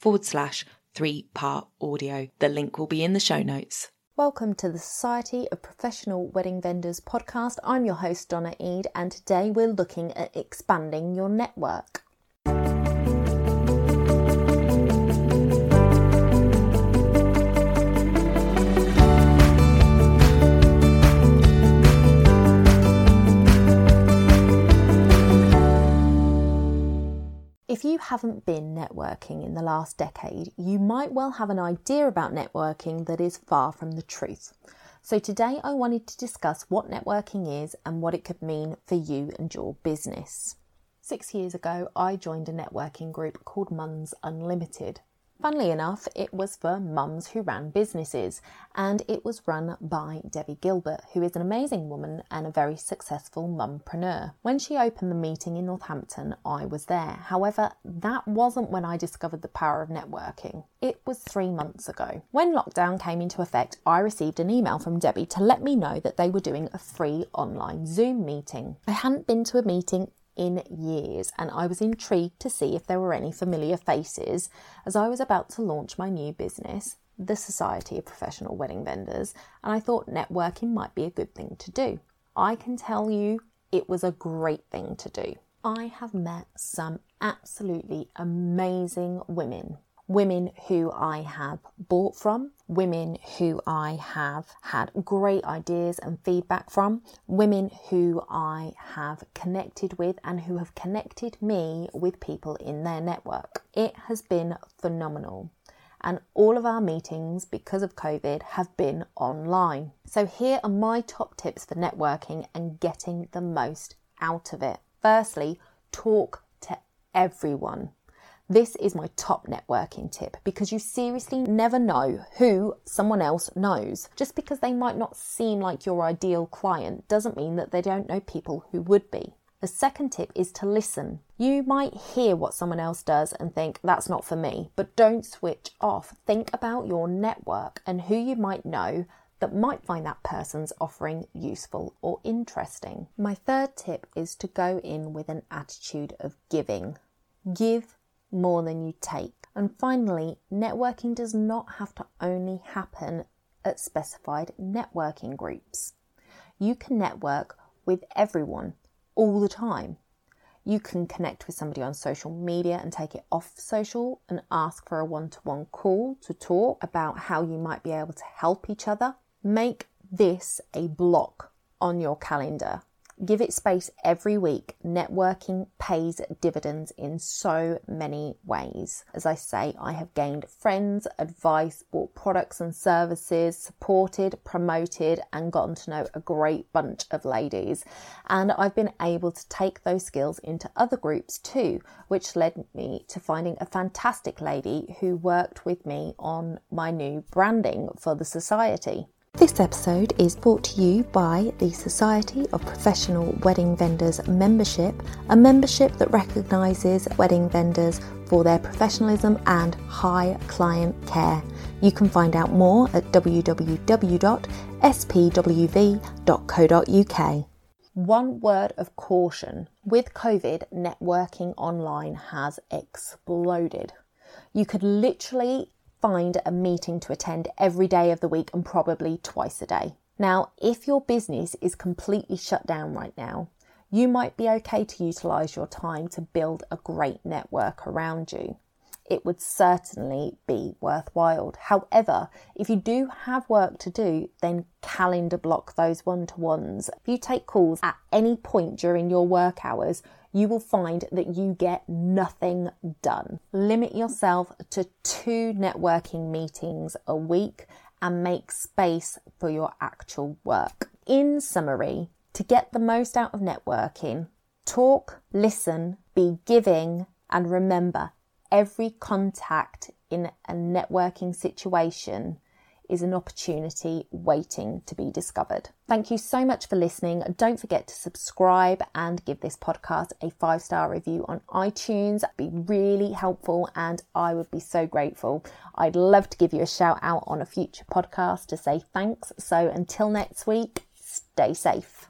forward slash three part audio. The link will be in the show notes. Welcome to the Society of Professional Wedding Vendors podcast. I'm your host, Donna Eade, and today we're looking at expanding your network. If you haven't been networking in the last decade, you might well have an idea about networking that is far from the truth. So, today I wanted to discuss what networking is and what it could mean for you and your business. Six years ago, I joined a networking group called Mums Unlimited. Funnily enough, it was for mums who ran businesses, and it was run by Debbie Gilbert, who is an amazing woman and a very successful mumpreneur. When she opened the meeting in Northampton, I was there. However, that wasn't when I discovered the power of networking. It was three months ago. When lockdown came into effect, I received an email from Debbie to let me know that they were doing a free online Zoom meeting. I hadn't been to a meeting in years, and I was intrigued to see if there were any familiar faces as I was about to launch my new business, the Society of Professional Wedding Vendors, and I thought networking might be a good thing to do. I can tell you it was a great thing to do. I have met some absolutely amazing women women who I have bought from, women who I have had great ideas and feedback from, women who I have connected with and who have connected me with people in their network. It has been phenomenal. And all of our meetings, because of COVID, have been online. So, here are my top tips for networking and getting the most out of it. Firstly, talk to everyone. This is my top networking tip because you seriously never know who someone else knows. Just because they might not seem like your ideal client doesn't mean that they don't know people who would be. The second tip is to listen. You might hear what someone else does and think that's not for me, but don't switch off. Think about your network and who you might know that might find that person's offering useful or interesting. My third tip is to go in with an attitude of giving. Give more than you take. And finally, networking does not have to only happen at specified networking groups. You can network with everyone all the time. You can connect with somebody on social media and take it off social and ask for a one to one call to talk about how you might be able to help each other. Make this a block on your calendar Give it space every week. Networking pays dividends in so many ways. As I say, I have gained friends, advice, bought products and services, supported, promoted, and gotten to know a great bunch of ladies. And I've been able to take those skills into other groups too, which led me to finding a fantastic lady who worked with me on my new branding for the society. This episode is brought to you by the Society of Professional Wedding Vendors membership, a membership that recognises wedding vendors for their professionalism and high client care. You can find out more at www.spwv.co.uk. One word of caution with COVID, networking online has exploded. You could literally find a meeting to attend every day of the week and probably twice a day. Now, if your business is completely shut down right now, you might be okay to utilize your time to build a great network around you. It would certainly be worthwhile. However, if you do have work to do, then calendar block those one to ones. If you take calls at any point during your work hours, you will find that you get nothing done. Limit yourself to two networking meetings a week and make space for your actual work. In summary, to get the most out of networking, talk, listen, be giving, and remember every contact in a networking situation is an opportunity waiting to be discovered. Thank you so much for listening. Don't forget to subscribe and give this podcast a five star review on iTunes. It'd be really helpful and I would be so grateful. I'd love to give you a shout out on a future podcast to say thanks. So until next week, stay safe.